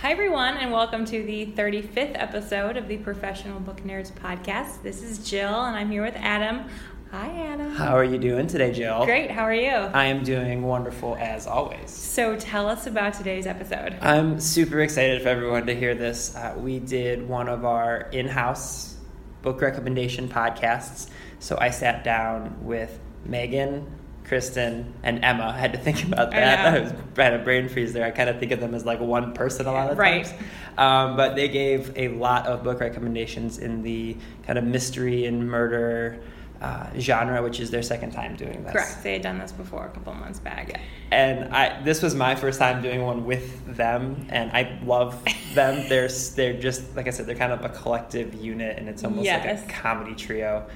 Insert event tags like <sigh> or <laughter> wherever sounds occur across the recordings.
Hi, everyone, and welcome to the 35th episode of the Professional Book Nerds podcast. This is Jill, and I'm here with Adam. Hi, Adam. How are you doing today, Jill? Great. How are you? I am doing wonderful as always. So, tell us about today's episode. I'm super excited for everyone to hear this. Uh, we did one of our in house book recommendation podcasts. So I sat down with Meghan, Kristin, and Emma. I had to think about that. <laughs> I, was, I had a brain freeze there. I kind of think of them as like one person a lot of right. times. Um, but they gave a lot of book recommendations in the kind of mystery and murder uh, genre, which is their second time doing this. Correct. They had done this before a couple months back. Yeah. And I this was my first time doing one with them, and I love them. they're they're just like I said, they're kind of a collective unit, and it's almost yes. like a comedy trio.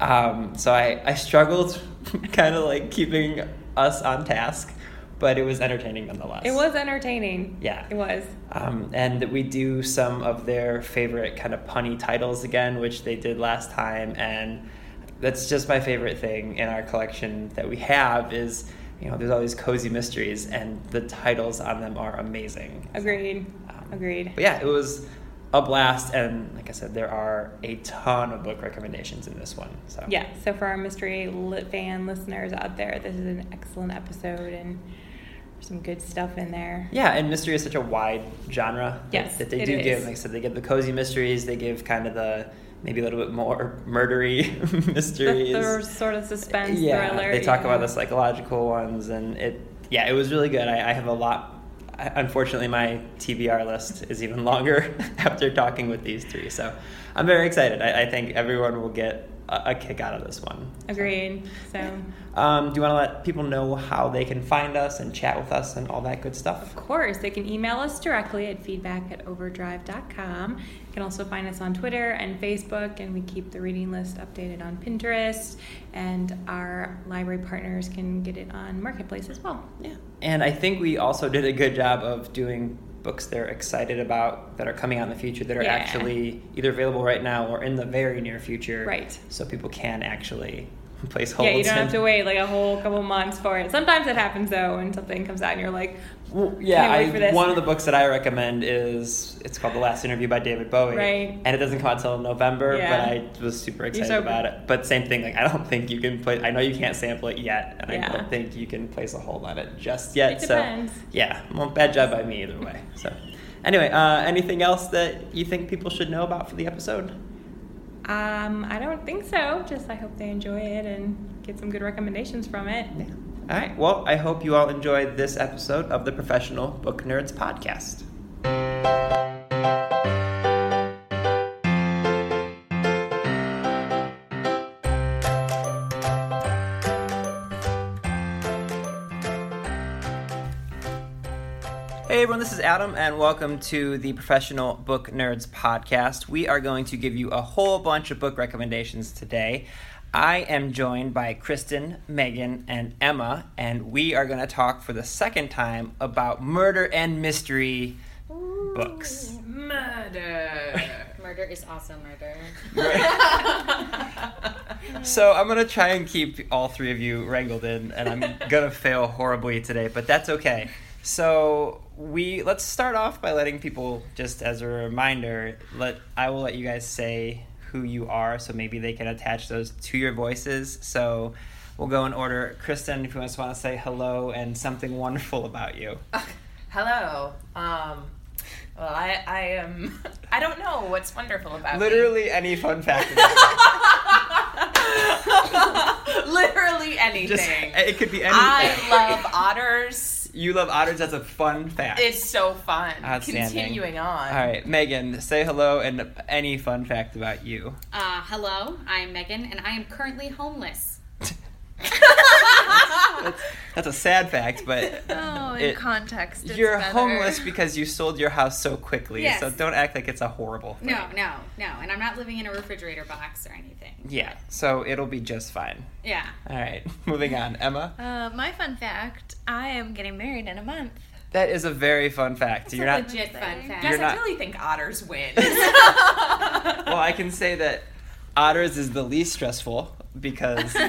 Um, so I, I struggled <laughs> kind of like keeping us on task, but it was entertaining nonetheless. It was entertaining. Yeah. It was. Um, and we do some of their favorite kind of punny titles again, which they did last time. And that's just my favorite thing in our collection that we have is, you know, there's all these cozy mysteries and the titles on them are amazing. Agreed. Um, Agreed. But yeah, it was a blast and like i said there are a ton of book recommendations in this one so yeah so for our mystery lit fan listeners out there this is an excellent episode and some good stuff in there yeah and mystery is such a wide genre yes, that, that they do is. give like i said they give the cozy mysteries they give kind of the maybe a little bit more murdery <laughs> mysteries the, the sort of suspense yeah thriller they talk yeah. about the psychological ones and it yeah it was really good i, I have a lot unfortunately my TBR list is even longer <laughs> after talking with these three. So I'm very excited. I, I think everyone will get a, a, kick out of this one. Agreed. So, um, do you want to let people know how they can find us and chat with us and all that good stuff? Of course. They can email us directly at feedback at overdrive.com. You can also find us on Twitter and Facebook, and we keep the reading list updated on Pinterest. And our library partners can get it on Marketplace as well. Yeah. And I think we also did a good job of doing books they're excited about that are coming out in the future that are yeah. actually either available right now or in the very near future. Right. So people can actually <laughs> place holds. Yeah, you don't have to wait like a whole couple months for it. Sometimes it happens though when something comes out and you're like, well, yeah, I, one of the books that I recommend is it's called The Last Interview by David Bowie, right? And it doesn't come out until November, yeah. but I was super excited so about it. But same thing, like I don't think you can play. I know you can't sample it yet, and yeah. I don't think you can place a hold on it just yet. It so depends. yeah, well, bad job by me either way. So anyway, uh, anything else that you think people should know about for the episode? Um, I don't think so. Just I hope they enjoy it and get some good recommendations from it. Yeah. All right. Well, I hope you all enjoyed this episode of the Professional Book Nerds podcast. Hey everyone, this is Adam, and welcome to the Professional Book Nerds podcast. We are going to give you a whole bunch of book recommendations today. I am joined by Kristin, Meghan, and Emma, and we are going to talk for the second time about murder and mystery Ooh, books. Murder. <laughs> murder is also murder. <laughs> so I'm going to try and keep all three of you wrangled in, and I'm <laughs> going to fail horribly today, but that's okay. So we let's start off by letting people just as a reminder. Let I will let you guys say who you are, so maybe they can attach those to your voices. So we'll go in order. Kristin, if you just want to say hello and something wonderful about you. <laughs> Hello. Um, well, I, I am. <laughs> I don't know what's wonderful about Literally me. any fun fact. <laughs> Literally anything. Just, it could be anything. I love otters. You love otters as a fun fact. It's so fun. Outstanding. Continuing on. All right, Meghan, say hello and any fun fact about you. Uh, hello, I'm Meghan, and I am currently homeless. <laughs> that's, that's a sad fact, but <laughs> Oh, in it- context, it's you're better. homeless because you sold your house so quickly. Yes. So don't act like it's a horrible thing. No, no, no. And I'm not living in a refrigerator box or anything. Yeah, so it'll be just fine. Yeah. All right, <laughs> moving on. Emma, Uh, my fun fact: I am getting married in a month. that is a very fun fact. You're not. Legit fun fact. Guys, You're not- I really think otters win. <laughs> Well, I can say that otters is the least stressful because. <laughs> uh,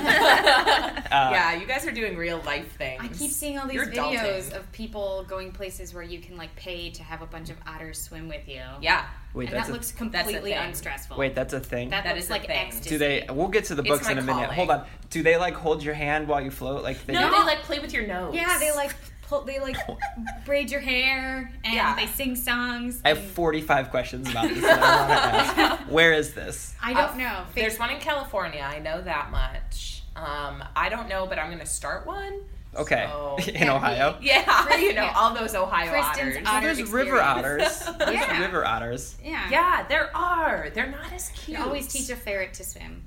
yeah, you guys are doing real life things. I keep seeing all these You're videos adulting. of people going places where you can like pay to have a bunch of otters swim with you. Yeah. Wait, and that's that a, looks a completely thing. unstressful. wait, that's a thing. that, That looks is like thing. ecstasy. Do they? We'll get to the It's books in a minute. calling. Hold on. Do they like hold your hand while you float? Like they No, do? they like play with your nose. Yeah, they like pull, they like <laughs> braid your hair and Yeah. they sing songs. I have 45 questions about this. <laughs> That I want to ask. Where is this? I Uh, don't know. There's one in California. I know that much. Um, I don't know, but I'm going to start one. Okay, So- <laughs> in Ohio. Yeah, you know Yeah. all those Ohio Kristin's otters. otter There's river otters. There's Yeah. river otters. Yeah. Yeah, there are. They're not as cute. You always teach a ferret to swim.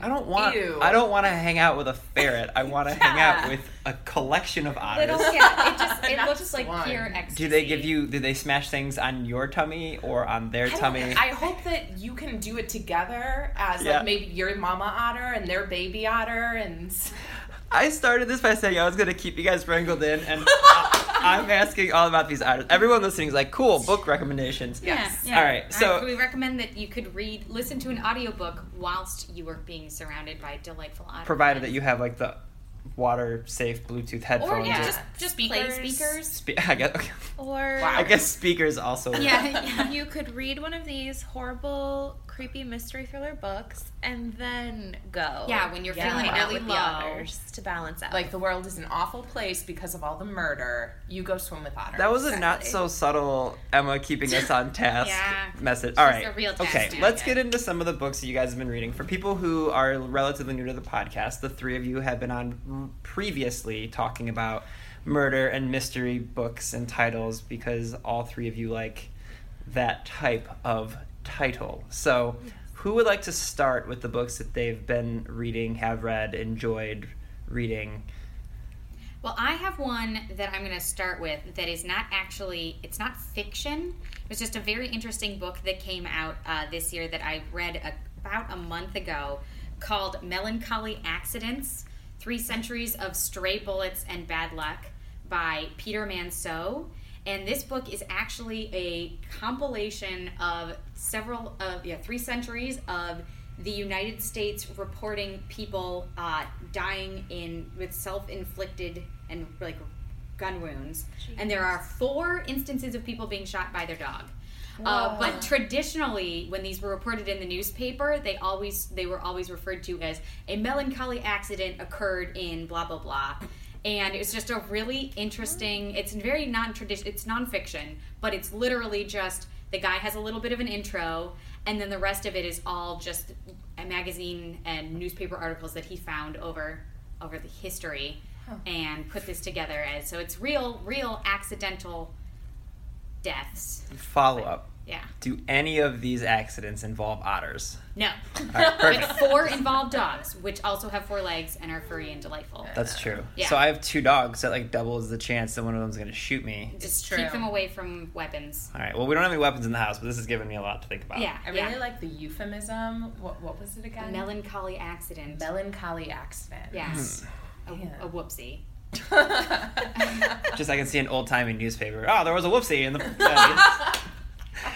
I don't want. Ew. I don't want to hang out with a ferret. I want to <laughs> hang out with a collection of otters. Little, yeah, it just <laughs> it Not looks just like one. pure ecstasy. Do they give you? Do they smash things on your tummy or on their I tummy? I hope that you can do it together as Yeah. like maybe your mama otter and their baby otter and I started this by saying I was going to keep you guys wrangled in, and <laughs> I- I'm asking all about these otters. Everyone listening is like, "Cool, book recommendations." Yes. Yeah, yeah. All right, so- we recommend that you could read, listen to an audiobook whilst you were being surrounded by delightful otters. Provided that you have like the water-safe Bluetooth or headphones. yeah, or- just just play Speakers. speakers. Spe- <laughs> I guess. Okay. Or Wow. I guess speakers also. work. Yeah, yeah. you could read one of these horrible, creepy mystery thriller books and then go. Yeah, when you're Yeah. feeling hang out really with low. the otters to balance out. like the world is an awful place because of all the murder. You go swim with otters. That was a not so subtle Emma keeping us on <laughs> task Yeah. message. All She's right. a real task okay, jacket. let's get into some of the books that you guys have been reading. For people who are relatively new to the podcast, the three of you have been on previously talking about murder and mystery books and titles because all three of you like that type of title. So, who would like to start with the books that they've been reading, have read, enjoyed reading? Well, I have one that I'm going to start with that is not actually, it's not fiction. It's just a very interesting book that came out uh, this year that I read a, about a month ago called Melancholy Accidents Three Centuries of Stray Bullets and Bad Luck by Peter Manseau. And this book is actually a compilation of several of, yeah, three centuries of the United States reporting people uh, dying in with self-inflicted and like gun wounds, and there are four instances of people being shot by their dog. Uh, but traditionally, when these were reported in the newspaper, they always they were always referred to as a melancholy accident occurred in blah blah blah. And it's just a really interesting. It's very non-traditional. It's nonfiction, but it's literally just the guy has a little bit of an intro, and then the rest of it is all just a magazine and newspaper articles that he found over over the history, and put this together as so it's real, real accidental deaths. Follow up. Yeah. Do any of these accidents involve otters? No. All right, perfect. But <laughs> four involve dogs, which also have four legs and are furry and delightful. That's true. Yeah. So I have two dogs that like doubles the chance that one of them's going to shoot me. Just true. keep them away from weapons. All right. Well, we don't have any weapons in the house, but this has given me a lot to think about. Yeah. I really yeah. like the euphemism. What, what was it A again? melancholy accident. Melancholy accident. yes. A, Yeah. a whoopsie. <laughs> Just I can see an old timey newspaper. Oh, there was a whoopsie in the. <laughs> uh,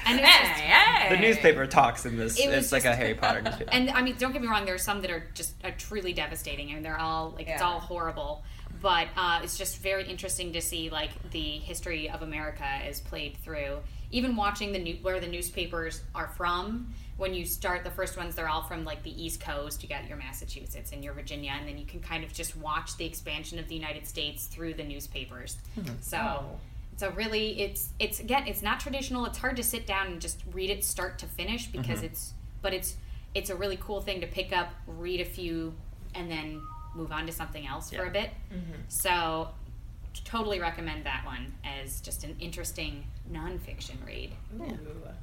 And it's just, hey, the newspaper talks in this. It was It's like a Harry Potter <laughs> newspaper. and I mean, don't get me wrong. There are some that are just are truly devastating, and they're all like it's all horrible. But uh, it's just very interesting to see like the history of America is played through. Even watching the new, where the newspapers are from. When you start the first ones, they're all from like the East Coast. You got your Massachusetts and your Virginia, and then you can kind of just watch the expansion of the United States through the newspapers. So. Oh. It's a really it's it's again it's not traditional. It's hard to sit down and just read it start to finish because it's but it's it's a really cool thing to pick up, read a few, and then move on to something else for a bit. So totally recommend that one as just an interesting nonfiction read.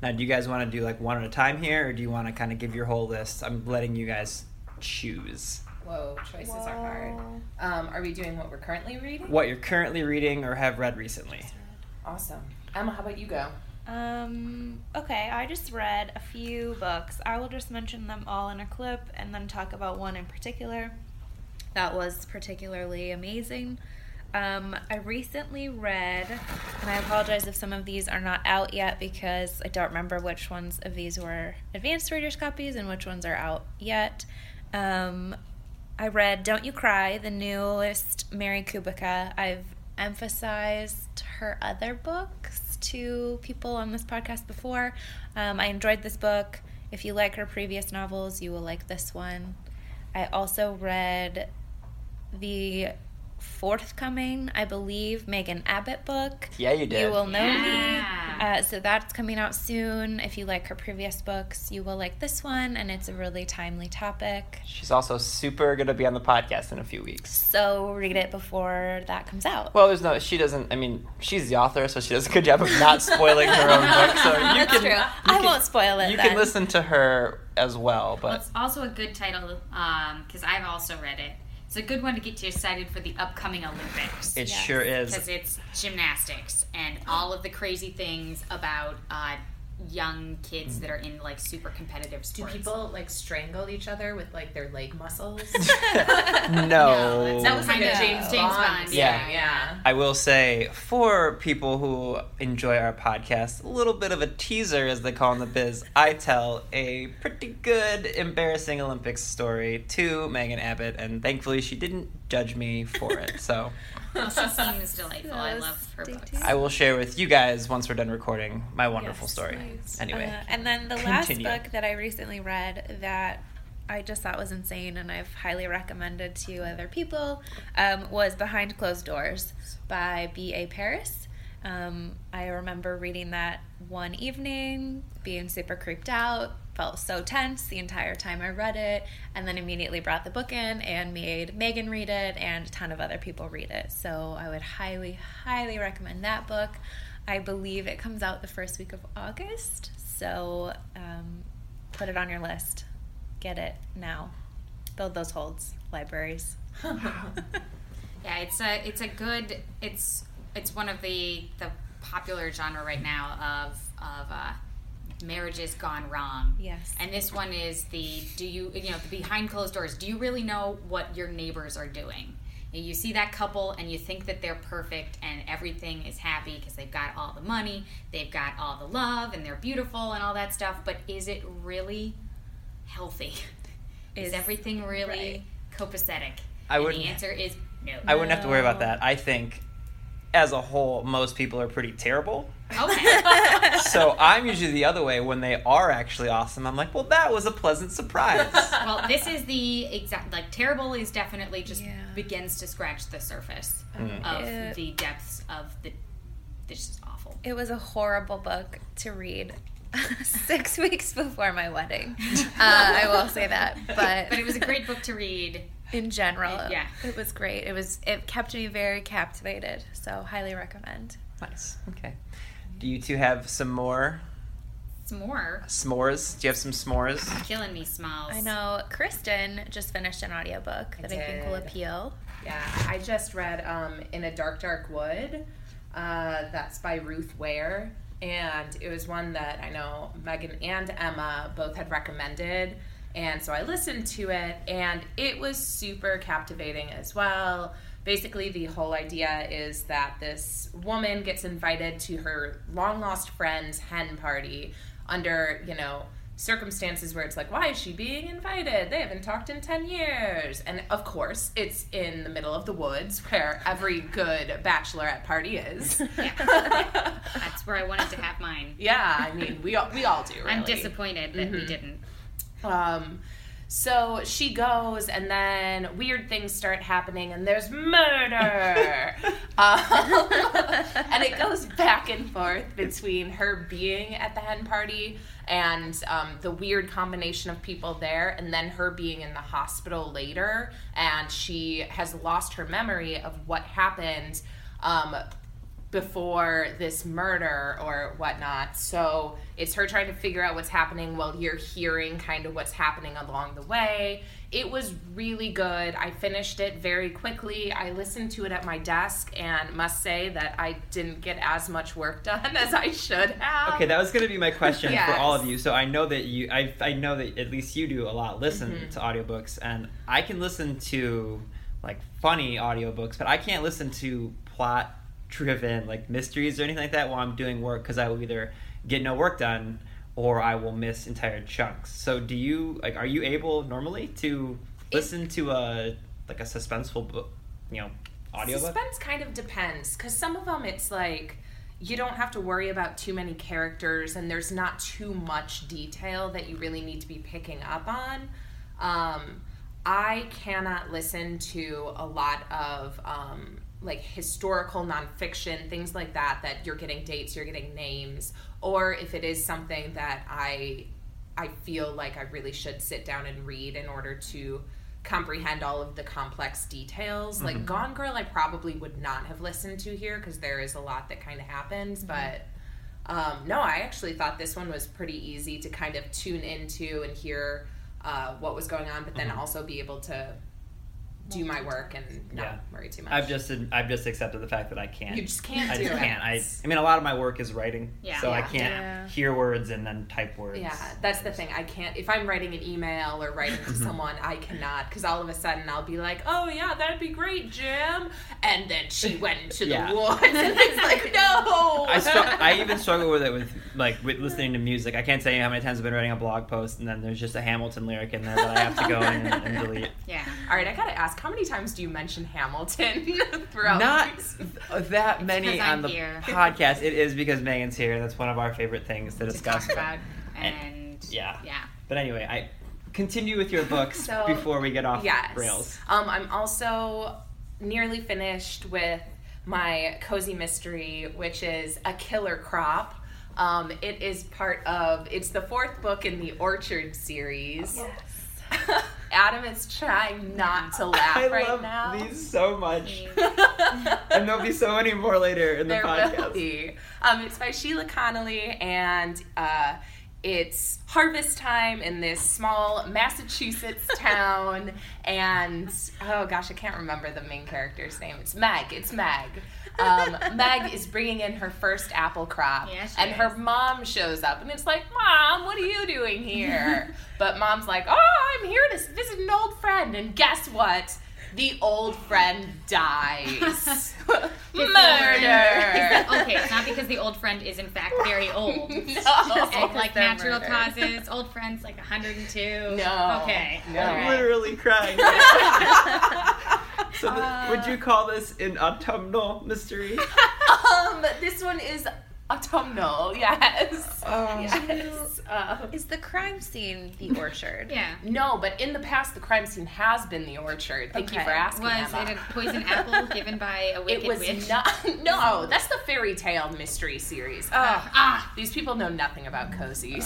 now, do you guys want to do like one at a time here, or do you want to kind of give your whole list? I'm letting you guys choose. Whoa, choices are hard. Um, are we doing what we're currently reading? What you're currently reading or have read recently. Awesome. Emma, how about you go? Um, okay, I just read a few books. I will just mention them all in a clip and then talk about one in particular that was particularly amazing. Um, I recently read, and I apologize if some of these are not out yet because I don't remember which ones of these were advanced readers' copies and which ones are out yet. Um, I read Don't You Cry, the newest Mary Kubica. I've emphasized her other books to people on this podcast before. Um, I enjoyed this book. If you like her previous novels, you will like this one. I also read the forthcoming, I believe, Megan Abbott book. Yeah, you did. You will know Yeah. me. Uh, so that's coming out soon. If you like her previous books, you will like this one, and it's a really timely topic. She's also super going to be on the podcast in a few weeks. So read it before that comes out. Well, there's no. She doesn't. I mean, she's the author, so she does a good job of not spoiling her own book. So you That's can. true. you I can- won't spoil it. You then. can listen to her as well, Well, but it's also a good title because I've also read it. It's a good one to get you excited for the upcoming Olympics. it Yes. sure is. because it's gymnastics and all of the crazy things about uh, young kids mm. that are in like super competitive sports. Do people like strangle each other with like their leg muscles? <laughs> <laughs> no. that was like Kinda a James, James Bond. Bond, yeah. yeah. I will say, for people who enjoy our podcast, a little bit of a teaser, as they call in the biz, I tell a pretty good, embarrassing Olympics story to Megan Abbott, and thankfully she didn't judge me for it. So <laughs> Well, she seems <laughs> delightful. I love her books. tuned. I will share with you guys once we're done recording my wonderful Yes, story. nice. Anyway, Uh, and then the continue. last book that I recently read that I just thought was insane and I've highly recommended to other people um, was Behind Closed Doors by B.A. Paris. Um, I remember reading that one evening, being super creeped out, felt so tense the entire time I read it, and then immediately brought the book in and made Meghan read it and a ton of other people read it. So I would highly, highly recommend that book. I believe it comes out the first week of August, so um, put it on your list. Get it now. Build those holds, libraries. <laughs> Yeah, it's a it's a good it's it's one of the the popular genre right now of of uh, marriages gone wrong. Yes. And this one is the do you you know the behind closed doors. Do you really know what your neighbors are doing? You see that couple and you think that they're perfect and everything is happy because they've got all the money, they've got all the love, and they're beautiful and all that stuff. But is it really healthy? <laughs> Is, Is- everything really right. copacetic? I and wouldn't- The answer is no. I wouldn't have to worry about that. I think, as a whole, most people are pretty terrible. Okay. <laughs> So I'm usually the other way when they are actually awesome. I'm like, well, that was a pleasant surprise. <laughs> well, this is the exact like terrible is definitely just Yeah. begins to scratch the surface Mm. of Yeah. the depths of the. This is awful. It was a horrible book to read <laughs> six weeks before my wedding. Uh, I will say that, but But it was a great book to read. In general, Yeah. it was great. It was it kept me very captivated. So highly recommend. nice. Okay. Do you two have some more It's more s'mores? Do you have some s'mores? killing me, Smalls. I know Kristin just finished an audiobook that I, think will appeal. Yeah, I just read um, In a Dark, Dark Wood. Uh, that's by Ruth Ware. And it was one that I know Meghan and Emma both had recommended. And so I listened to it, and it was super captivating as well. Basically, the whole idea is that this woman gets invited to her long lost friend's hen party under, you know, circumstances where it's like, why is she being invited? They haven't talked in 10 years. And of course, it's in the middle of the woods where every good bachelorette party is. <laughs> <laughs> That's where I wanted to have mine. yeah, I mean, we all, we all do, really. I'm disappointed that Mm-hmm. we didn't. Um, so she goes, and then weird things start happening, and there's murder. <laughs> um, <laughs> and it goes back and forth between her being at the hen party and um, the weird combination of people there, and then her being in the hospital later, and she has lost her memory of what happened. Um, before this murder or whatnot. So it's her trying to figure out what's happening while you're hearing kind of what's happening along the way. It was really good. I finished it very quickly. I listened to it at my desk and must say that I didn't get as much work <laughs> done as I should have. Okay, that was going to be my question Yes. for all of you. So I know that you, I, I know that at least you do a lot. Listen Mm-hmm. to audiobooks, and I can listen to like funny audiobooks, but I can't listen to plot-driven like mysteries or anything like that while I'm doing work because I will either get no work done or I will miss entire chunks. So do you like? Are you able normally to listen to a like a suspenseful book, you know, audiobook? Suspense kind of depends because some of them it's like you don't have to worry about too many characters and there's not too much detail that you really need to be picking up on. Um, I cannot listen to a lot of um, like historical nonfiction, things like that, that you're getting dates, you're getting names, or if it is something that I I feel like I really should sit down and read in order to comprehend all of the complex details. Like Gone Girl, I probably would not have listened to here because there is a lot that kind of happens. But um, no, I actually thought this one was pretty easy to kind of tune into and hear uh, what was going on, but then also be able to do my work and not Yeah. worry too much. I've just I've just accepted the fact that I can't. You just can't I do just it. can't. I I mean, a lot of my work is writing, Yeah. so I can't Yeah. hear words and then type words. Yeah, that's the thing. I can't if I'm writing an email or writing to <laughs> someone, I cannot because all of a sudden I'll be like, "Oh yeah, that'd be great, Jim," and then she went into <laughs> Yeah. the woods, <laughs> and it's like, "No." I str- I even struggle with it with like with listening to music. I can't tell you how many times I've been writing a blog post and then there's just a Hamilton lyric in there that I have to go in and, and delete. Yeah. all right, I gotta ask, how many times do you mention Hamilton <laughs> throughout? Not these? th- that many 'cause I'm on the here. <laughs> podcast. It is because Meghan's here. That's one of our favorite things to To discuss. talk about And- and yeah. yeah. But anyway, I continue with your <laughs> books So, before we get off yes. rails. Um, I'm also nearly finished with my cozy mystery, which is a killer crop. Um, it is part of. It's the fourth book in the Orchard series. <laughs> Adam is trying not to laugh I right love now. these so much, <laughs> and there'll be so many more later in the there podcast. will be. Um, it's by Sheila Connolly, and uh, it's harvest time in this small Massachusetts <laughs> town. and oh gosh, I can't remember the main character's name. It's Meg. It's Meg. Um, <laughs> Meg is bringing in her first apple crop, Yeah, and her mom shows up, and it's like, "Mom, what are you doing here?" <laughs> but mom's like, "Oh, I'm here to visit an old friend." And guess what? The old friend dies. <laughs> Murder. <laughs> Okay, it's not because the old friend is in fact very old. <laughs> No. And like natural murdered. causes, old friends like 102. No. Okay. No. I'm right. literally crying. so, the, would you call this an autumnal mystery? Um, this one is autumnal. Yes. Oh. Yes. Um, Is the crime scene the orchard? Yeah. no, but in the past, the crime scene has been the orchard. Thank you for asking. Was Emma. it a poison <laughs> apple given by a wicked It was witch? not. <laughs> No, that's the fairy tale mystery series. Ah, ah, these people know nothing about cozies.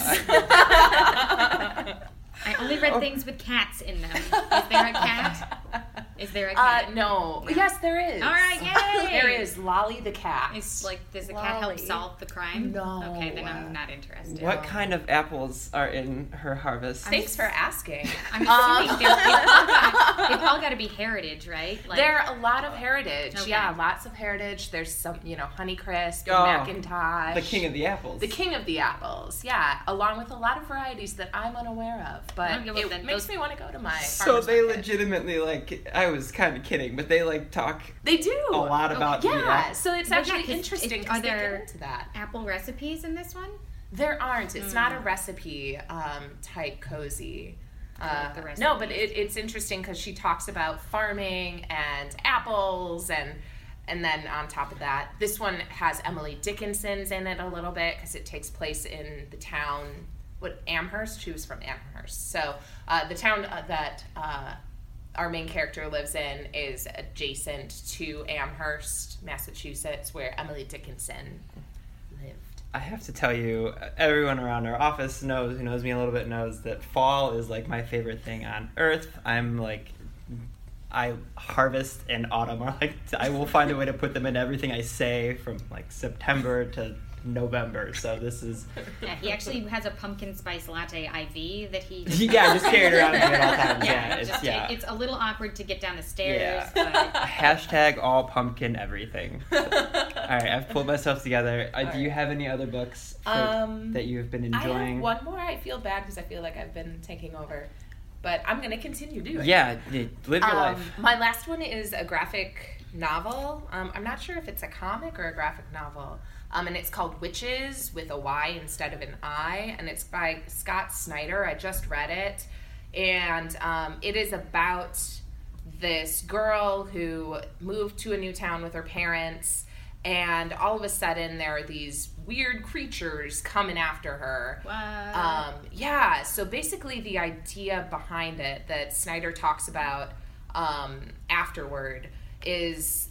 I only read things with cats in them. Is there a cat? <laughs> Is there a Uh, cat? no. Yes, there is. All right, <laughs> yay! there is Lolly the cat. It's like, does the cat help solve the crime? No. Okay, then I'm not interested. What kind of apples are in her harvest? Thanks for asking. <laughs> I'm Um, assuming they're, they've, all got, <laughs> they've all got to be heritage, right? Like, there are a lot of heritage. Okay. Yeah, lots of heritage. There's some, you know, Honeycrisp, Oh, McIntosh. The king of the apples. The king of the apples, yeah, along with a lot of varieties that I'm unaware of, but Okay, well, it then makes those- me want to go to my. So they market. legitimately like. I was kind of kidding, but they like talk They do a lot about the Yeah, apples. so it's Well, yeah, interesting it- are there- into that. apple recipes in this one? There aren't. It's not Hmm. a recipe um, type cozy. Uh, like the no, but it, it's interesting because she talks about farming and apples and and then on top of that, this one has Emily Dickinson's in it a little bit because it takes place in the town. What Amherst? She was from Amherst, so uh, the town uh, that uh, our main character lives in is adjacent to Amherst, Massachusetts, where Emily Dickinson lived. I have to tell you, everyone around our office knows, who knows me a little bit, knows that fall is like my favorite thing on earth. I'm like I harvest and autumn <laughs> are like I will find a way to put them in everything I say from like September to November. So this is <laughs> Yeah, he actually has a pumpkin spice latte IV that he. <laughs> yeah, just carry it around at all <laughs> times. Yeah, Yeah, it's, just, yeah. it's a little awkward to get down the stairs. Yeah. But Hashtag all pumpkin everything. all right, I've pulled myself together. Uh, do you have any other books for, Um, that you've been enjoying? one more. I feel bad because I feel like I've been taking over, but I'm gonna continue doing. Yeah, yeah, live your Um, life. My last one is a graphic novel. Um, I'm not sure if it's a comic or a graphic novel. Um, and it's called Wytches with a Y instead of an I, and it's by Scott Snyder. I just read it, and um, it is about this girl who moved to a new town with her parents, and all of a sudden there are these weird creatures coming after her. Wow. Um, yeah, so basically, the idea behind it that Snyder talks about um, afterward is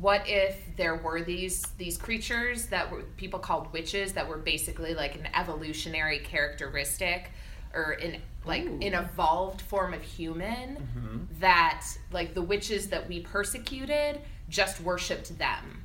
what if there were these these creatures that were people called witches that were basically like an evolutionary characteristic or an like an evolved form of human mm-hmm. that like the witches that we persecuted just worshipped them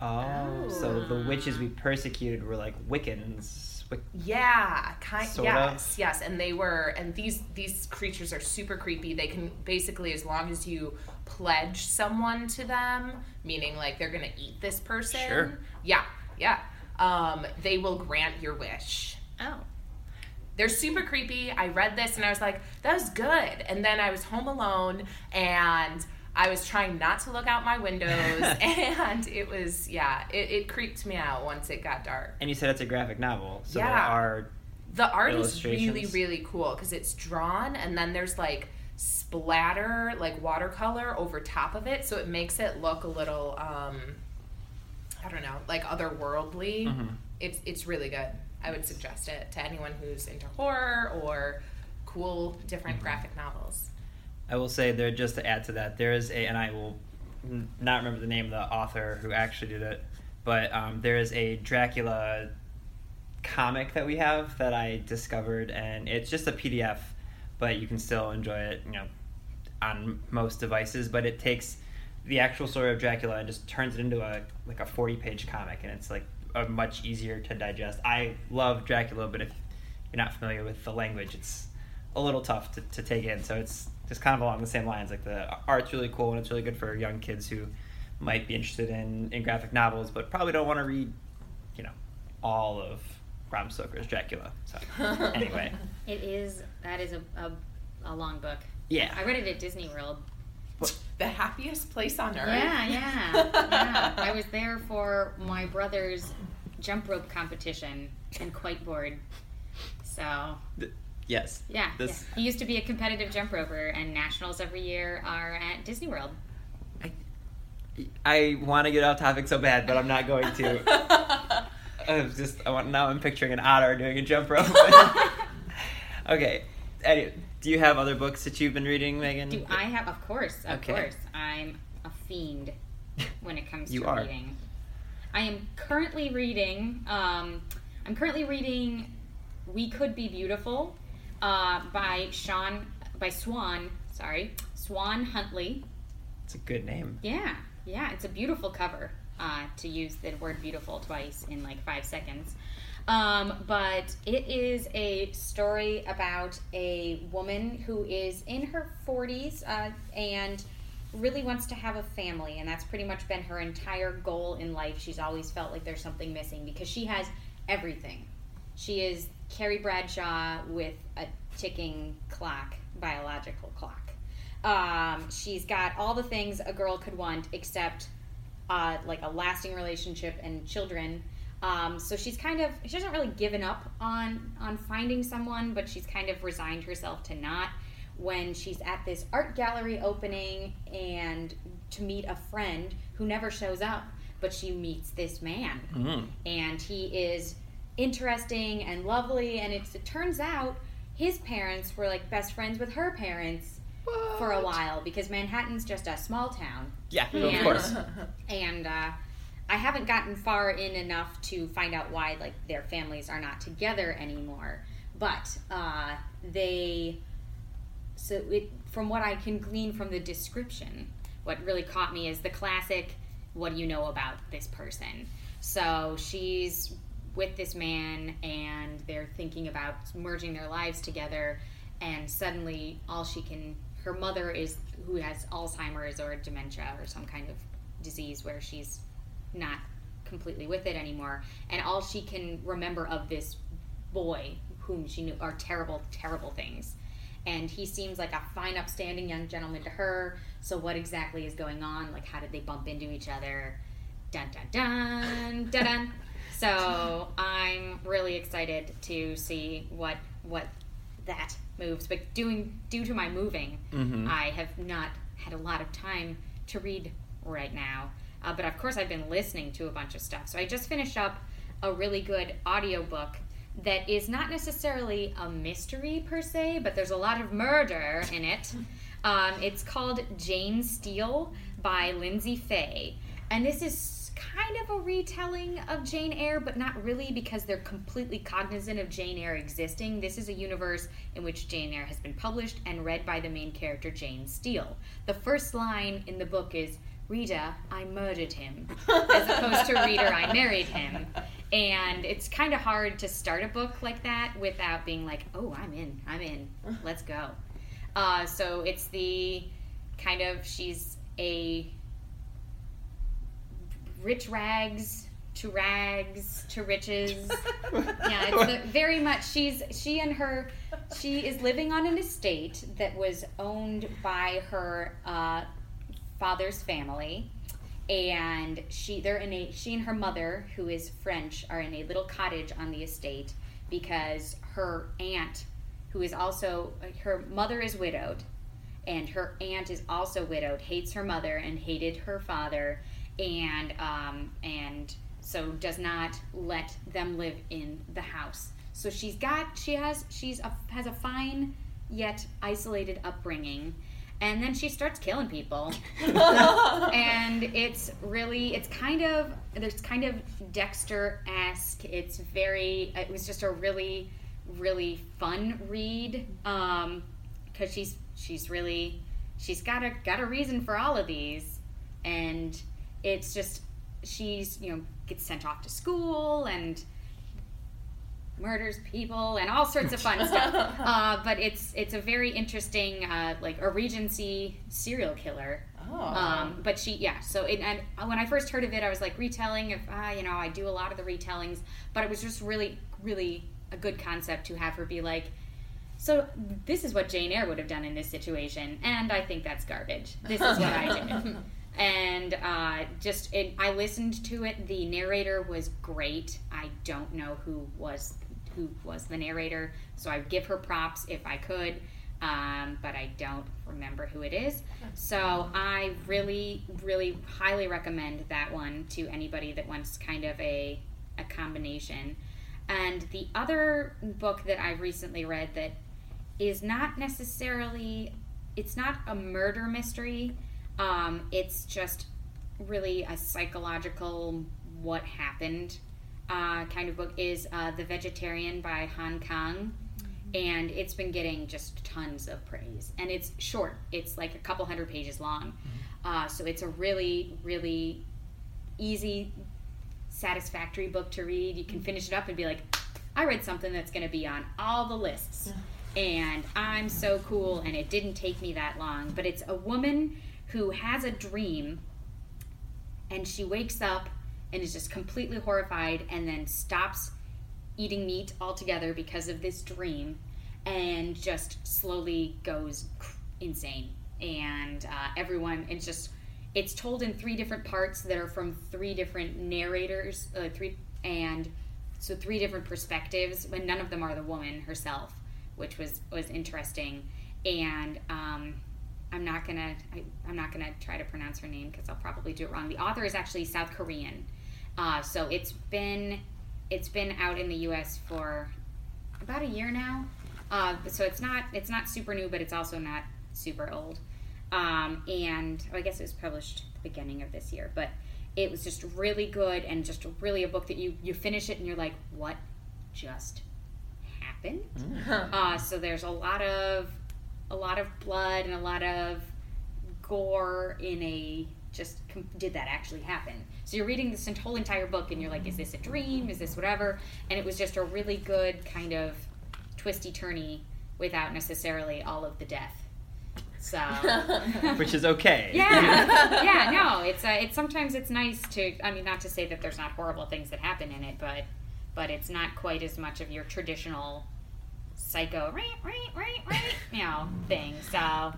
Oh, so the witches we persecuted were like Wiccans. Wic- Yeah, kind Sort of. yes, yes, and they were and these these creatures are super creepy. They can basically as long as you pledge someone to them, meaning like they're going to eat this person. Sure. Yeah. Yeah. Um they will grant your wish. oh. They're super creepy. I read this and I was like, that was good. And then I was home alone and I was trying not to look out my <laughs> windows and it was yeah, it, it creeped me out once it got dark. And you said it's a graphic novel, so there Yeah. are The art is really, really cool because it's drawn and then there's like splatter, like watercolor over top of it. So it makes it look a little, um, I don't know, like otherworldly. Mhm. It's, it's really good. I would suggest it to anyone who's into horror or cool, different graphic novels. I will say there just to add to that, there is a, and I will not remember the name of the author who actually did it, but um, there is a Dracula comic that we have that I discovered, and it's just a PDF, but you can still enjoy it, you know, on most devices. But it takes the actual story of Dracula and just turns it into a like a forty page comic, and it's like a much easier to digest. I love Dracula, but if you're not familiar with the language, it's a little tough to, to take in. So it's just kind of along the same lines. Like the art's really cool and it's really good for young kids who might be interested in, in graphic novels, but probably don't want to read, you know, all of Bram Stoker's Dracula. So <laughs> anyway, it is that is a, a, a long book. yeah. I read it at Disney World. The happiest place on earth. Yeah, yeah, yeah. I was <laughs> there for my brother's jump rope competition and quite bored. So Yes. yeah, This yeah. he used to be a competitive jump roper, and nationals every year are at Disney World. I, I want to get off topic so bad, but I'm not going to. <laughs> <laughs> I was just I want now I'm picturing an otter doing a jump rope. <laughs> <laughs> okay. Anyway, do you have other books that you've been reading, Meghan? Do I have? Of course, of Okay. course. I'm a fiend when it comes You to are. reading. I am currently reading. Um, I'm currently reading "We Could Be Beautiful" uh, by Sean by Swan. Sorry, Swan Huntley. It's a good name. Yeah, yeah, it's a beautiful cover. Uh, to use the word "beautiful" twice in like five seconds. Um, but it is a story about a woman who is in her 40s uh, and really wants to have a family, and that's pretty much been her entire goal in life. She's always felt like there's something missing because she has everything. She is Carrie Bradshaw with a ticking clock, biological clock. Um, she's got all the things a girl could want except uh, like a lasting relationship and children. Um, so she's kind of she hasn't really given up on on finding someone, but she's kind of resigned herself to not. When she's at this art gallery opening and to meet a friend who never shows up, but she meets this man, Mm. and he is interesting and lovely. And it's, it turns out his parents were like best friends with her parents for a while because Manhattan's just a small town Yeah, Yeah. of course. <laughs> and uh, I haven't gotten far in enough to find out why like their families are not together anymore. But uh, they so it from what I can glean from the description, what really caught me is the classic what do you know about this person? So she's with this man and they're thinking about merging their lives together and suddenly all she can her mother is who has Alzheimer's or dementia or some kind of disease where she's not completely with it anymore. And all she can remember of this boy whom she knew are terrible terrible things. And he seems like a fine upstanding young gentleman to her. So what exactly is going on? Like how did they bump into each other? Dun dun dun. Dun dun. <laughs> So i'm really excited to see what what that moves but doing due to my moving Mhm. i have not had a lot of time to read right now. Uh, but of course i've been listening to a bunch of stuff. So i just finished up a really good audiobook that is not necessarily a mystery per se but there's a lot of murder in it. <laughs> Um, it's called jane steele by Lyndsay Faye and this is kind of a retelling of Jane Eyre, but not really because they're completely cognizant of Jane Eyre existing. This is a universe in which Jane Eyre has been published and read by the main character, Jane Steele. The first line in the book is, Rita, I murdered him, as opposed to Reader, I married him. And it's kind of hard to start a book like that without being like, oh, I'm in, I'm in, let's go. Uh, so it's the kind of, she's a rich rags to rags to riches. <laughs> yeah, it's the, very much. She's she and her. She is living on an estate that was owned by her uh, father's family, and she they're in a she and her mother, who is French, are in a little cottage on the estate because her aunt, who is also her mother is widowed, and her aunt is also widowed, hates her mother and hated her father, and um, and so does not let them live in the house. So she's got she has she's a, has a fine yet isolated upbringing. And then she starts killing people, <laughs> and it's really it's kind of there's kind of Dexter esque. It's very it was just a really really fun read um, because she's she's really she's got a got a reason for all of these and it's just she's you know gets sent off to school and murders people and all sorts of fun stuff <laughs> uh, but it's it's a very interesting uh, like a regency serial killer Oh. um, but she, yeah. So it, and when I first heard of it, I was like retelling. If ah, you know, I do a lot of the retellings, but it was just really, really a good concept to have her be like, so this is what Jane Eyre would have done in this situation, and I think that's garbage. This is what I did. <laughs> And uh, just, it, I listened to it. The narrator was great. I don't know who was who was the narrator, so I would give her props if I could um, but I don't remember who it is. So I really, really highly recommend that one to anybody that wants kind of a a combination. And the other book that I recently read that is not necessarily it's not a murder mystery. Um, it's just really a psychological what happened uh, kind of book is uh, The Vegetarian by Han Kang and it's been getting just tons of praise. And it's short; it's like a couple hundred pages long, uh, so it's a really, really easy, satisfactory book to read. You can finish it up and be like, "I read something that's going to be on all the lists." And I'm so cool, and it didn't take me that long. But it's a woman who has a dream, and she wakes up and is just completely horrified, and then stops eating meat altogether because of this dream and just slowly goes insane. And uh, everyone it's just it's told in three different parts that are from three different narrators uh, three and so three different perspectives but none of them are the woman herself which was was interesting. And um, i'm not gonna I, i'm not gonna try to pronounce her name because i'll probably do it wrong the author is actually south korean uh, so it's been it's been out in the U.S. for about a year now. Uh, so it's not it's not super new, but it's also not super old. Um, and oh, I guess it was published at the beginning of this year, but it was just really good and just really a book that you you finish it and you're like, what just happened? Uh, so there's a lot of a lot of blood and a lot of gore in a just did that actually happen? So you're reading this whole entire book and you're like, is this a dream? Is this whatever? And it was just a really good kind of twisty turny without necessarily all of the death. So <laughs> Which is okay. <laughs> yeah, <laughs> yeah, no, it's uh, it's sometimes it's nice to. I mean, not to say that there's not horrible things that happen in it, but but it's not quite as much of your traditional psycho right, right, right, right, you know, thing. So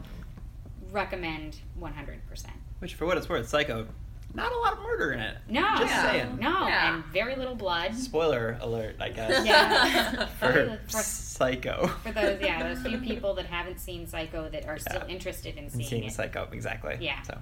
recommend 100. percent Which, for what it's worth, Psycho, not a lot of murder in it. No, Just Yeah. saying. no, Yeah. and very little blood. Spoiler alert, I guess. Yeah, <laughs> For for, Psycho. for those yeah those few people that haven't seen Psycho that are still interested in And seeing, seeing it. Psycho, exactly. Yeah. So,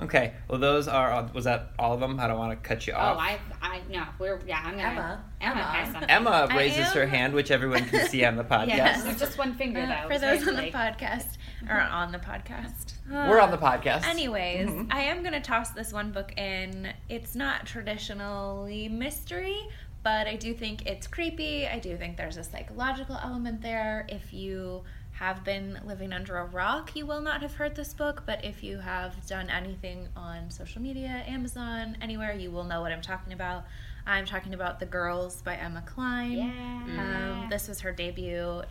okay. Well, those are. all- Was that all of them? I don't want to cut you off. Oh. I, I, no, we're, yeah, I'm gonna. Emma. Emma, Emma. has something. Emma raises her hand, which everyone can see on the <laughs> podcast. Yes, with just one finger Uh, though. for those very on the podcast or <laughs> on the podcast. We're on the podcast. Anyways, Mhm. I am going to toss this one book in. It's not traditionally mystery, but I do think it's creepy. I do think there's a psychological element there. If you have been living under a rock, you will not have heard this book, but if you have done anything on social media, Amazon, anywhere, you will know what I'm talking about. I'm talking about The Girls by Emma Cline. Yeah. Um, this was her debut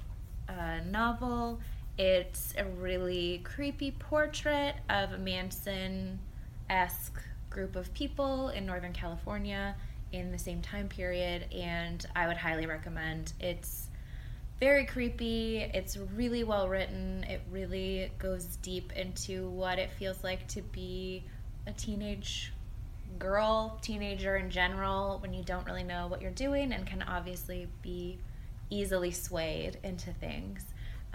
uh, novel. It's a really creepy portrait of a Manson esque group of people in Northern California in the same time period, and I would highly recommend. It's very creepy, it's really well written, it really goes deep into what it feels like to be a teenage girl, teenager in general, when you don't really know what you're doing and can obviously be easily swayed into things.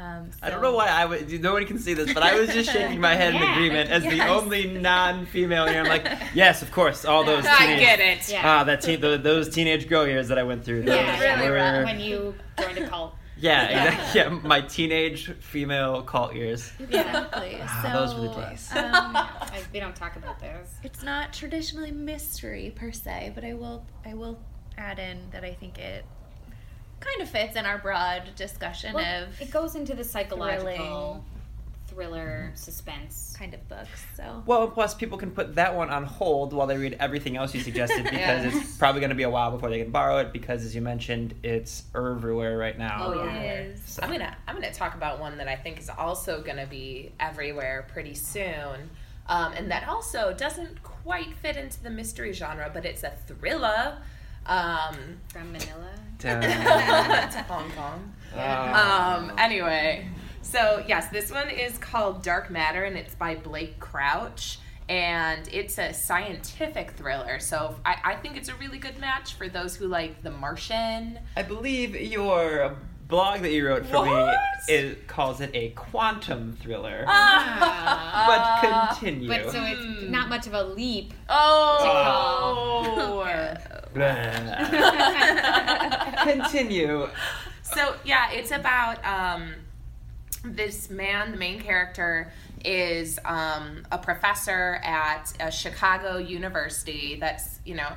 Um, I don't know why I would. No one can see this, but I was just shaking my head in <laughs> agreement as the only non-female here. I'm like, <laughs> yes, of course, all those. I Teenage, get it. Yeah. Ah, that teen, the, those teenage girl years that I went through. Those Yeah, yeah. really were- rough. when you joined a cult. Yeah, Yeah. exactly. <laughs> Yeah, my teenage female cult years. Exactly. so, Ah, those were the days. Um, <laughs> I, we don't talk about those. it's not traditionally mystery per se, but I will I will add in that I think it kind of fits in our broad discussion Well, of it goes into the psychological thrilling. Thriller suspense. kind of books. So Well, plus people can put that one on hold while they read everything else you suggested <laughs> because Yeah. it's probably going to be a while before they can borrow it because, as you mentioned, it's everywhere right now. Oh, yeah. it is. So- I'm gonna I'm gonna talk about one that I think is also gonna be everywhere pretty soon, um, and that also doesn't quite fit into the mystery genre, but it's a thriller. Um, From Manila. <laughs> To Hong Kong. Ah. <laughs> Um, anyway, so yes, this one is called Dark Matter, and it's by Blake Crouch. And it's a scientific thriller, so I, I think it's a really good match for those who like The Martian. I believe your blog that you wrote for What? me it calls it a quantum thriller. Ah. <laughs> but continue. But so it's Hmm. not much of a leap. Oh, <laughs> Blah. <laughs> continue. So yeah, it's about um, this man. The main character is um, a professor at a Chicago university. That's you know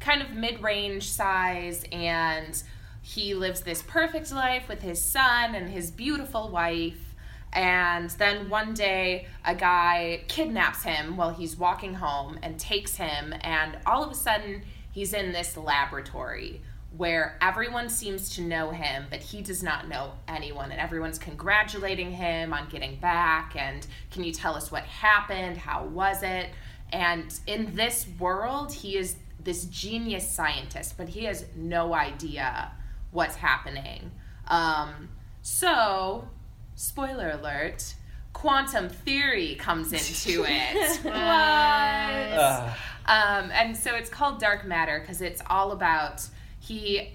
kind of mid-range size, and he lives this perfect life with his son and his beautiful wife. And then one day, a guy kidnaps him while he's walking home and takes him, and all of a sudden, he's in this laboratory where everyone seems to know him, but he does not know anyone, and everyone's congratulating him on getting back. And can you tell us what happened? How was it? And in this world, he is this genius scientist, but he has no idea what's happening. Um, so, spoiler alert. Quantum theory comes into <laughs> it. what? Ugh. Um, and so it's called Dark Matter because it's all about he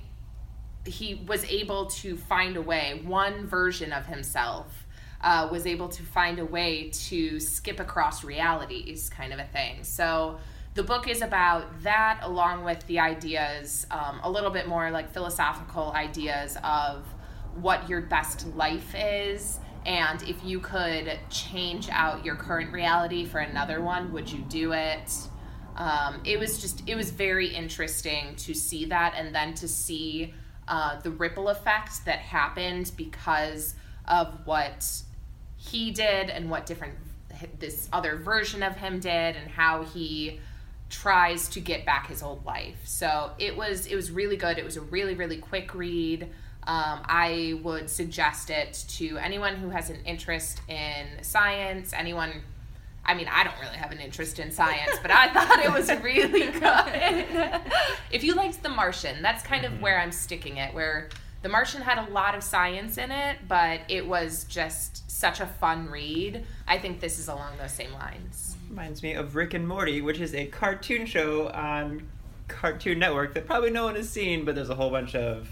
he was able to find a way. One version of himself uh, was able to find a way to skip across realities, kind of a thing. So the book is about that, along with the ideas, um, a little bit more like philosophical ideas of what your best life is. And if you could change out your current reality for another one, would you do it? Um, it was just it was very interesting to see that and then to see uh, the ripple effect that happened because of what he did and what different this other version of him did and how he tries to get back his old life. So it was it was really good. It was a really really quick read. Um, I would suggest it to anyone who has an interest in science, anyone I mean, I don't really have an interest in science, but I thought it was really good. if you liked The Martian, that's kind of where I'm sticking it, where The Martian had a lot of science in it, but it was just such a fun read. I think this is along those same lines. Reminds me of Rick and Morty, which is a cartoon show on Cartoon Network that probably no one has seen, but there's a whole bunch of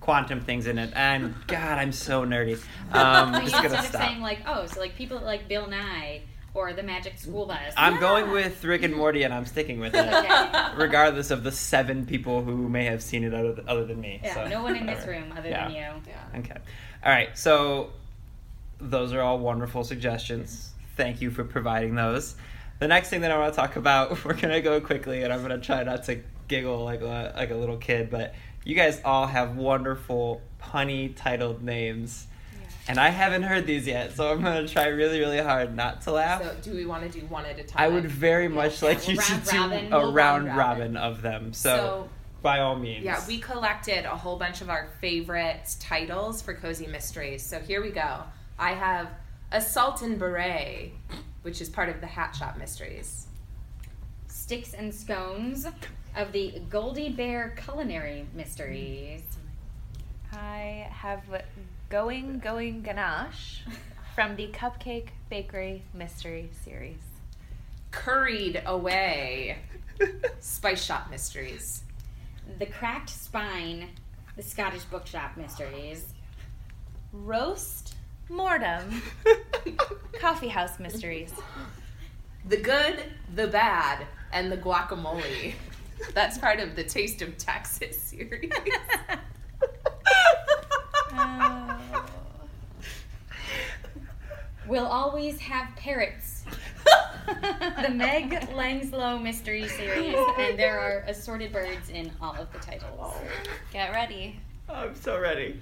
quantum things in it. And God, I'm so nerdy. <laughs> Um, So just instead of stop. saying like, oh, so like people like Bill Nye or the Magic School Bus. I'm going with Rick and Morty, and I'm sticking with it, <laughs> Okay. regardless of the seven people who may have seen it other, other than me. Yeah, so, no one in this room other Yeah. than you. Yeah. Okay. All right. So those are all wonderful suggestions. Thank you for providing those. The next thing that I want to talk about, <laughs> we're gonna go quickly, and I'm gonna try not to giggle like a, like a little kid, but you guys all have wonderful punny titled names. And I haven't heard these yet, so I'm gonna try really, really hard not to laugh. So, do we want to do one at a time? I would very much like we'll you to round do robin. a We'll round round robin. robin. of them. So, So- by all means. Yeah, we collected a whole bunch of our favorite titles for Cozy Mysteries. So here we go. I have Assault and Beret, which is part of the Hat Shop Mysteries. Sticks and Scones of the Goldy Bear Culinary Mysteries. I have Going Going Ganache from the Cupcake Bakery Mystery Series. Curried Away, Spice Shop Mysteries. The Cracked Spine, the Scottish Bookshop Mysteries. Roast Mortem <laughs> Coffee House Mysteries. The Good, the Bad, and the Guacamole. That's part of the Taste of Texas series. <laughs> Oh. We'll always have parrots. <laughs> the Meg Langslow Mystery Series, and there are assorted birds in all of the titles. Get ready. I'm so ready.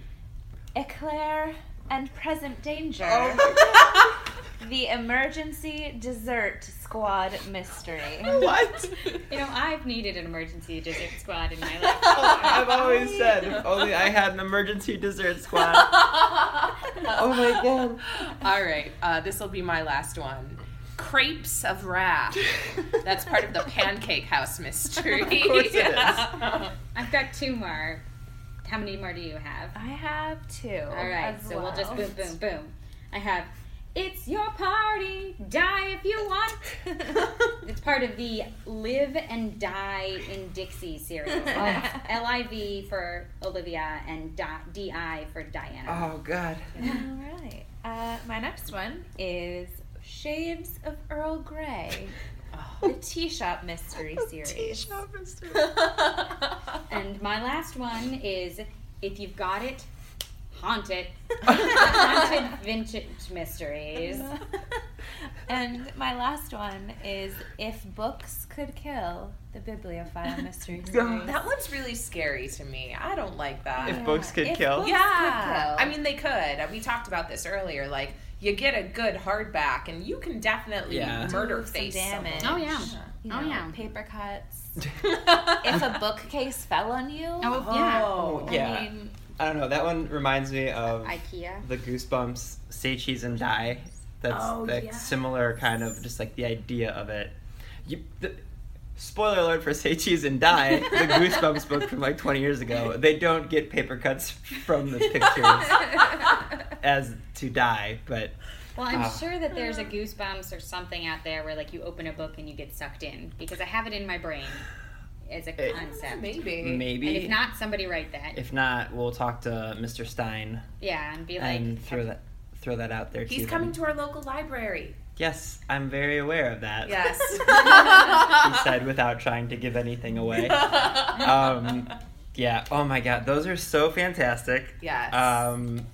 Eclair and Present Danger. Oh <laughs> The Emergency Dessert Squad Mystery. What? <laughs> You know, I've needed an emergency dessert squad in my <laughs> life. I've always said if only I had an emergency dessert squad. <laughs> oh my god. All right, uh, this will be my last one. Crepes of Wrath. That's part of the Pancake House mystery. Of course it is. I've got two more. How many more do you have? I have two. All right, as so we'll just boom, boom, boom. I have It's Your Party, Die If You Want. <laughs> it's part of the Live and Die in Dixie series. <laughs> L I V for Olivia and Di- for Diana. Oh god. All right. Uh, my next one is Shades of Earl Grey, Oh. <laughs> the Tea Shop Mystery Series. Tea Shop Mystery. and my last one is If You've Got It, Haunt It. <laughs> <laughs> Haunted Vintage Mysteries. <laughs> and my last one is If Books Could Kill, the Bibliophile Mystery Series. That one's really scary to me. I don't like that. If books could If kill. books yeah, could kill. I mean they could. We talked about this earlier. Like you get a good hardback, and you can definitely Yeah. murder some face damage. someone. Oh, yeah. You Oh, yeah. Paper cuts. if a bookcase fell on you, Oh, yeah. Oh, Yeah. I mean, I don't know. That one reminds me of IKEA. the Goosebumps Say Cheese and Die. That's Oh, like yes. similar kind of just like the idea of it. You, the, spoiler alert for Say Cheese and Die, the <laughs> Goosebumps book from like 20 years ago. They don't get paper cuts from the pictures <laughs> as to die, but Well, I'm Ah. sure that there's a Goosebumps or something out there where like you open a book and you get sucked in because I have it in my brain as a Eh, concept. Maybe. maybe. And if not, somebody write that. If not, we'll talk to Mr. Stine yeah, and be like, and throw that throw that out there to He's them. coming to our local library. Yes, I'm very aware of that. Yes. <laughs> he said without trying to give anything away. <laughs> Um, yeah. Oh my God, those are so fantastic. Yes. Um,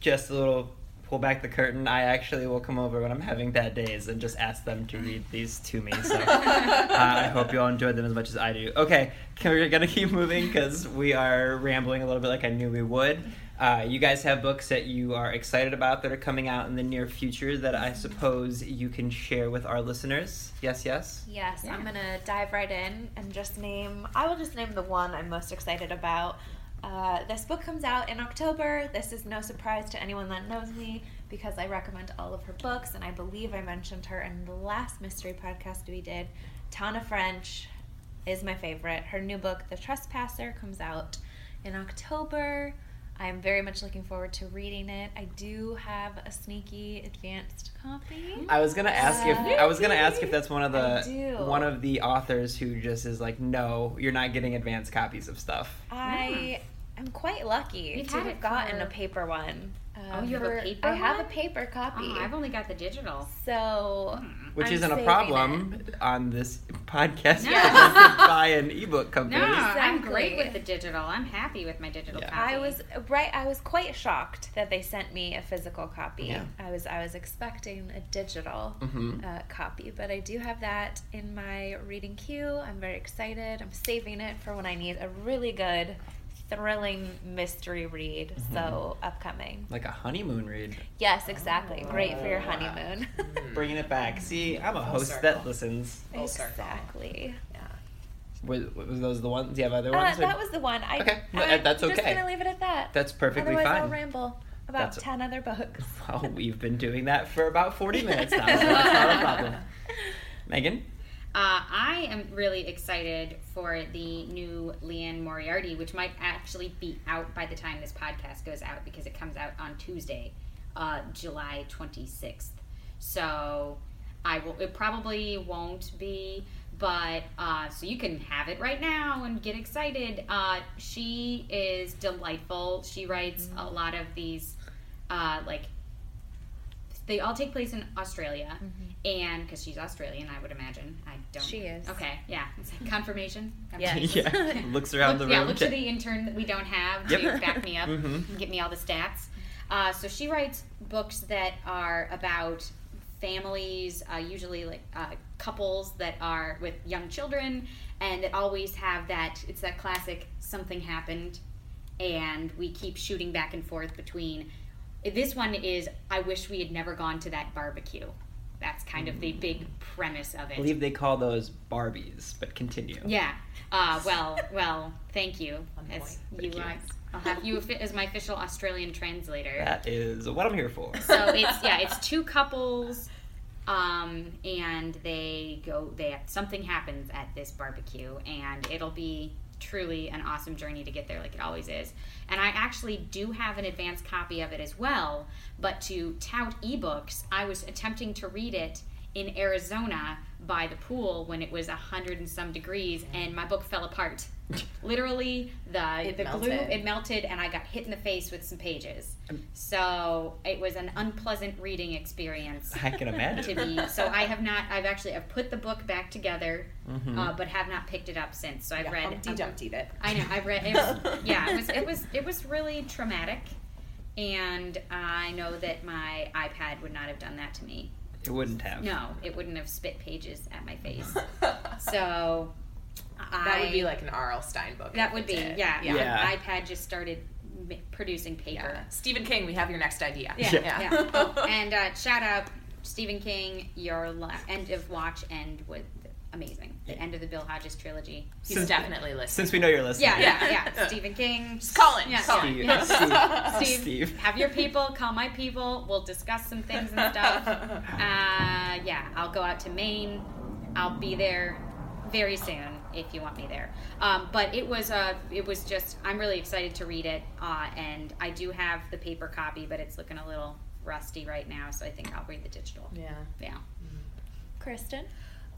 just a little pull back the curtain. I actually will come over when I'm having bad days and just ask them to read these to me. So <laughs> uh, I hope you all enjoyed them as much as I do. Okay, can we're gonna keep moving because we are rambling a little bit like I knew we would. Uh, you guys have books that you are excited about that are coming out in the near future that I suppose you can share with our listeners. Yes, yes. Yes, Yeah. I'm gonna dive right in and just name. I will just name the one I'm most excited about. Uh, this book comes out in October. This is no surprise to anyone that knows me because I recommend all of her books, and I believe I mentioned her in the last mystery podcast we did. Tana French is my favorite. Her new book, The Trespasser, comes out in October. I am very much looking forward to reading it. I do have a sneaky advanced copy. I was gonna ask if I was gonna ask if that's one of the one of the authors who just is like, no, you're not getting advanced copies of stuff. I am quite lucky We've to have gotten for- a paper one. Uh, Oh, you have a paper I have a paper copy. Oh, I've only got the digital. so, Which I'm isn't a saving problem on this podcast. No. <laughs> You can buy an ebook company. No, I'm great with the digital. I'm happy with my digital Yeah. copy. I was right. I was quite shocked that they sent me a physical copy. Yeah. I was I was expecting a digital Mhm. uh, copy, but I do have that in my reading queue. I'm very excited. I'm saving it for when I need a really good, thrilling mystery read. Mm-hmm. So upcoming. Like a honeymoon read. Yes, exactly. Great for your honeymoon. <laughs> Bringing it back. See, I'm a Full host circle. that listens. Full circle. exactly. Yeah. Was, was those the ones? Do you have other Uh, ones? or- that was the one. I, Okay, no, I'm that's just gonna leave it at that. That's perfectly Otherwise, I'll ramble about That's- ten other books. <laughs> Well, we've been doing that for about 40 minutes now, so that's not a <laughs> problem. Meghan? Uh, I am really excited for the new Liane Moriarty, which might actually be out by the time this podcast goes out because it comes out on Tuesday, uh, July 26th. So I will. It probably won't be, but uh, so you can have it right now and get excited. Uh, she is delightful. She writes a lot of these, uh, like they all take place in Australia, and because she's Australian, I would imagine. I don't. She is. Okay, yeah. It's like confirmation. <laughs> Yes. yeah. <laughs> Looks around Look, the room. yeah, room. look to the intern that we don't have to Yep. back me up Mhm. and get me all the stats. Uh, so she writes books that are about families, uh, usually like uh, couples that are with young children, and that always have that. It's that classic something happened, and we keep shooting back and forth between. This one is I wish we had never gone to that barbecue. That's kind of the big premise of it. I believe they call those Barbies, but continue. Yeah. Uh, <laughs> well, well, thank you. As you, Thank you. uh, I'll have you as my official Australian translator. That is what I'm here for. <laughs> So it's yeah, it's two couples, um, and they go. They something happens at this barbecue, and it'll be truly an awesome journey to get there, like it always is. And I actually do have an advanced copy of it as well. But to tout ebooks, I was attempting to read it in Arizona by the pool when it was a hundred and some degrees, and my book fell apart. <laughs> Literally, the It the glue it melted, and I got hit in the face with some pages. So it was an unpleasant reading experience I can imagine. to be. So I have not. I've actually I've put the book back together, Mhm. uh, but have not picked it up since. So I've Yeah, read. Humpty Dumpty it. I know. I've read. It was, <laughs> yeah, it was. It was. It was really traumatic, and I know that my iPad would not have done that to me. It wouldn't have. No, it wouldn't have spit pages at my face. <laughs> So that I, would be like an R.L. Stine book. that would be did. yeah. yeah. Yeah. My iPad just started producing paper. Yeah. Stephen King, we have your next idea. Yeah, Yeah. yeah. Oh, <laughs> and uh, shout out Stephen King. Your la- end of watch end was amazing. The end of the Bill Hodges trilogy. He's Since- definitely listening. Since we know you're listening. Yeah, yeah, Yeah. <laughs> yeah. Stephen King. Just call in. Yeah, call yeah, yeah. Steve. <laughs> Steve, Steve. have your people call my people. We'll discuss some things and stuff. <laughs> Uh, yeah, I'll go out to Maine. I'll be there very soon if you want me there. Um, but it was uh, it was just I'm really excited to read it, uh, and I do have the paper copy, but it's looking a little rusty right now, so I think I'll read the digital. Yeah. Yeah. Kristin?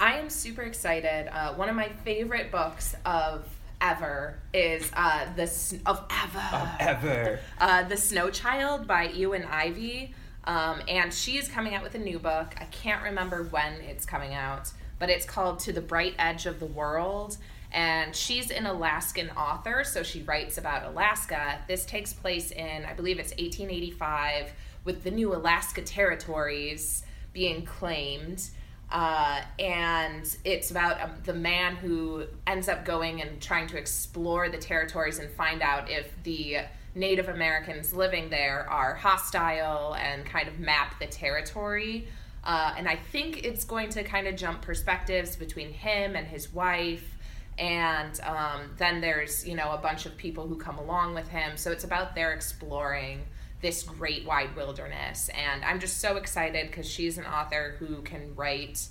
I am super excited. Uh, one of my favorite books of ever is uh, the S- of ever Ever. uh, the Snow Child by Eowyn Ivey, um, and she is coming out with a new book. I can't remember when it's coming out, but it's called To the Bright Edge of the World. And she's an Alaskan author, so she writes about Alaska. This takes place in, I believe it's 1885, with the new Alaska territories being claimed. Uh, and it's about um, the man who ends up going and trying to explore the territories and find out if the Native Americans living there are hostile and kind of map the territory. Uh, and I think it's going to kind of jump perspectives between him and his wife. And um, then there's, you know, a bunch of people who come along with him. So it's about their exploring this great wide wilderness. And I'm just so excited because she's an author who can write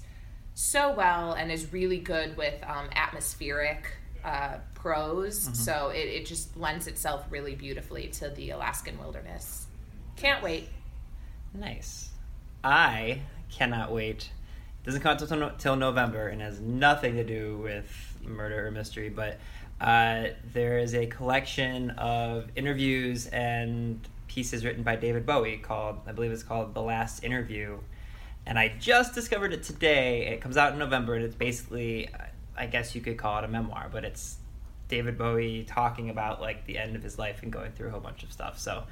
so well and is really good with um, atmospheric uh, prose. So it, it just lends itself really beautifully to the Alaskan wilderness. Can't wait. Nice. I cannot wait. It doesn't come out till, till November and has nothing to do with murder or mystery, but uh, there is a collection of interviews and pieces written by David Bowie called, I believe it's called The Last Interview. And I just discovered it today. It comes out in November, and it's basically, uh, I guess you could call it a memoir, but it's David Bowie talking about like the end of his life and going through a whole bunch of stuff. So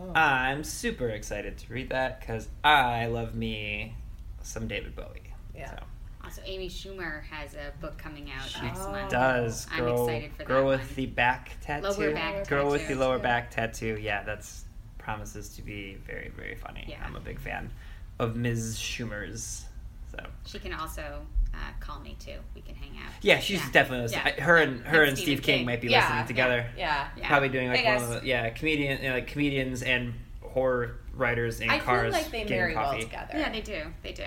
oh. I'm super excited to read that because I love me some David Bowie. Yeah. So. Also, Amy Schumer has a book coming out next Oh. month. Does I'm girl excited for girl that with one. the back tattoo? Lower back girl with the lower back tattoo. Yeah, that's promises to be very very funny. Yeah. I'm a big fan of Ms. Schumer's. So She can also uh, call me too. We can hang out. yeah, she's Yeah. definitely listening. Yeah. Her and her And and Steve King, King. might be Yeah, listening together. Yeah. Yeah. Probably doing like one of the yeah comedian you know, like comedians and horror writers in I cars feel like they getting marry coffee. well together. Yeah, they do. They do.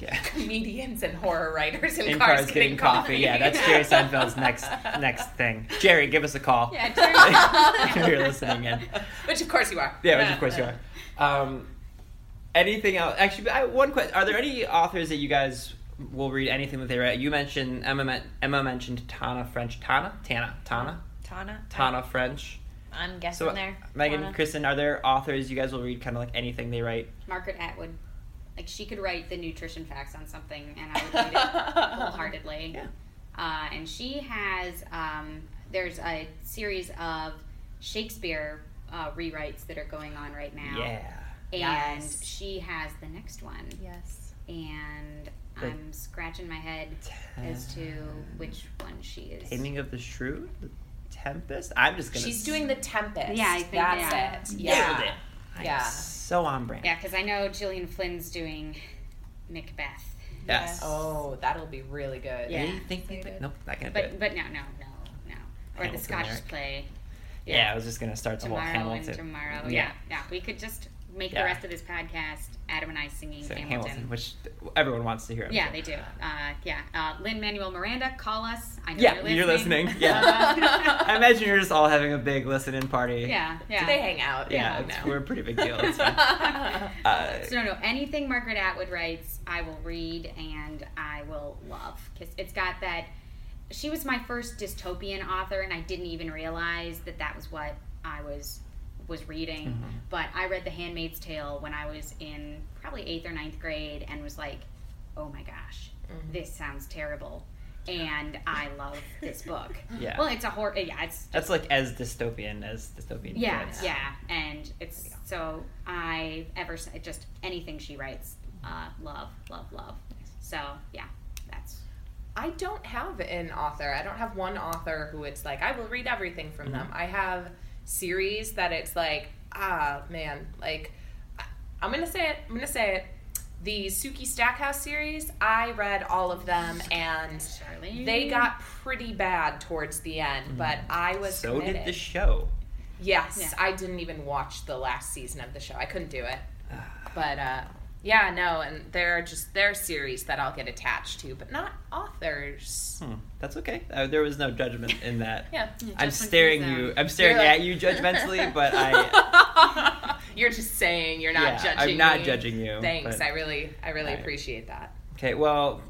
Yeah. <laughs> Comedians and horror writers in, in cars, cars getting coffee. Yeah, that's Jerry <laughs> Seinfeld's next next thing. Jerry, give us a call. Yeah, <laughs> if Jerry. you're listening in. Which of course you are. Yeah, which of course you are. Um, anything else? Actually, I, one question: Are there any authors that you guys will read anything that they write? You mentioned Emma. Emma mentioned Tana French. Tana, Tana, Tana, Tana. Tana French. I'm guessing So, there. Meghan, Tana. Kristin, are there authors you guys will read kind of like anything they write? Margaret Atwood. Like she could write the nutrition facts on something, and I would read it <laughs> wholeheartedly. Yeah. Uh, and she has um, there's a series of Shakespeare uh, rewrites that are going on right now. Yeah. And Yes. she has the next one. Yes. And The- I'm scratching my head as to which one she is. Taming of the Shrew, the Tempest. I'm just gonna. She's doing the Tempest. Yeah, I think that's they it. are. Yeah. Nailed it. Yeah. So on brand. Yeah, because I know Gillian Flynn's doing Macbeth. Yes. Oh, that'll be really good. Yeah. think Anything? Nope, not gonna do it. But but no no no no. Or Hamilton the Scottish lyric. play. Yeah, I was just gonna start the Tomorrow whole Hamilton. and tomorrow. Yeah. Yeah. yeah, We could just make Yeah. the rest of this podcast Adam and I singing Saying Hamilton. Hamilton, which everyone wants to hear. I'm Yeah, sure. they do. Uh, yeah, uh, Lin-Manuel Miranda, call us. I know Yeah, you're you're listening. listening. <laughs> Yeah. I imagine you're just all having a big listen-in party. yeah, yeah. They hang out. Yeah, you it's, know. we're a pretty big deal. <laughs> <laughs> Uh, So no, no, anything Margaret Atwood writes, I will read and I will love because it's got that. She was my first dystopian author, and I didn't even realize that that was what I was was reading. Mm-hmm. But I read The Handmaid's Tale when I was in probably eighth or ninth grade, and was like, "Oh my gosh, Mm-hmm. this sounds terrible." And I love this book. <laughs> Yeah. Well, it's a horror. Yeah, it's that's like as dystopian as dystopian yeah, gets. yeah, and it's so I ever just anything she writes, uh, love, love, love. So yeah, that's I don't have an author. I don't have one author who it's like I will read everything from them. I have series that it's like ah man, like I- I'm gonna say it. I'm gonna say it. The Sookie Stackhouse series, I read all of them and Charlie. they got pretty bad towards the end, but I was So committed. did the show. Yes, Yeah. I didn't even watch the last season of the show. I couldn't do it. <sighs> But uh yeah, no, and there are just there are series that I'll get attached to, but not authors. Hmm, that's okay. Uh, there was no judgment in that. <laughs> Yeah. I'm staring you. I'm staring like- at you <laughs> judgmentally, but I. <laughs> You're just saying you're not Yeah, judging. I'm not me. judging you, Thanks. but- I really I really Right. appreciate that. Okay, well,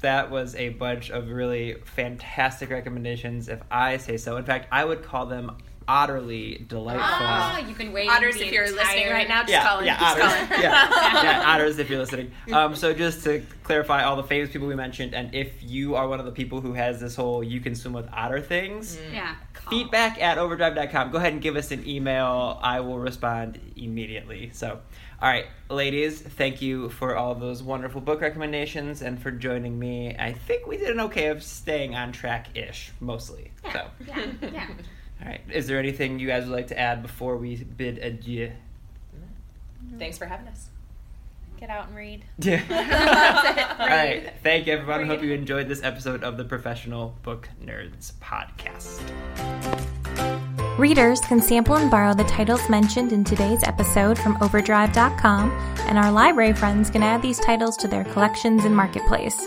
that was a bunch of really fantastic recommendations, if I say so. In fact, I would call them utterly delightful. Ah, you've been waiting. Otters, if you're listening right now, just yeah, call in. yeah, just otters. call in. yeah, <laughs> yeah, otters. If you're listening. Um, so just to clarify, all the famous people we mentioned, and if you are one of the people who has this whole "you can swim with otter" things, Yeah. call. feedback at overdrive.com. Go ahead and give us an email. I will respond immediately. So, all right, ladies, thank you for all those wonderful book recommendations and for joining me. I think we did an okay of staying on track ish, mostly. Yeah, So, yeah, yeah. <laughs> All right. Is there anything you guys would like to add before we bid adieu? Thanks for having us. Get out and read. Yeah. <laughs> That's <laughs> it. All right. Thank you, everyone. Read. Hope you enjoyed this episode of the Professional Book Nerds podcast. Readers can sample and borrow the titles mentioned in today's episode from Overdrive.com, and our library friends can add these titles to their collections and marketplace.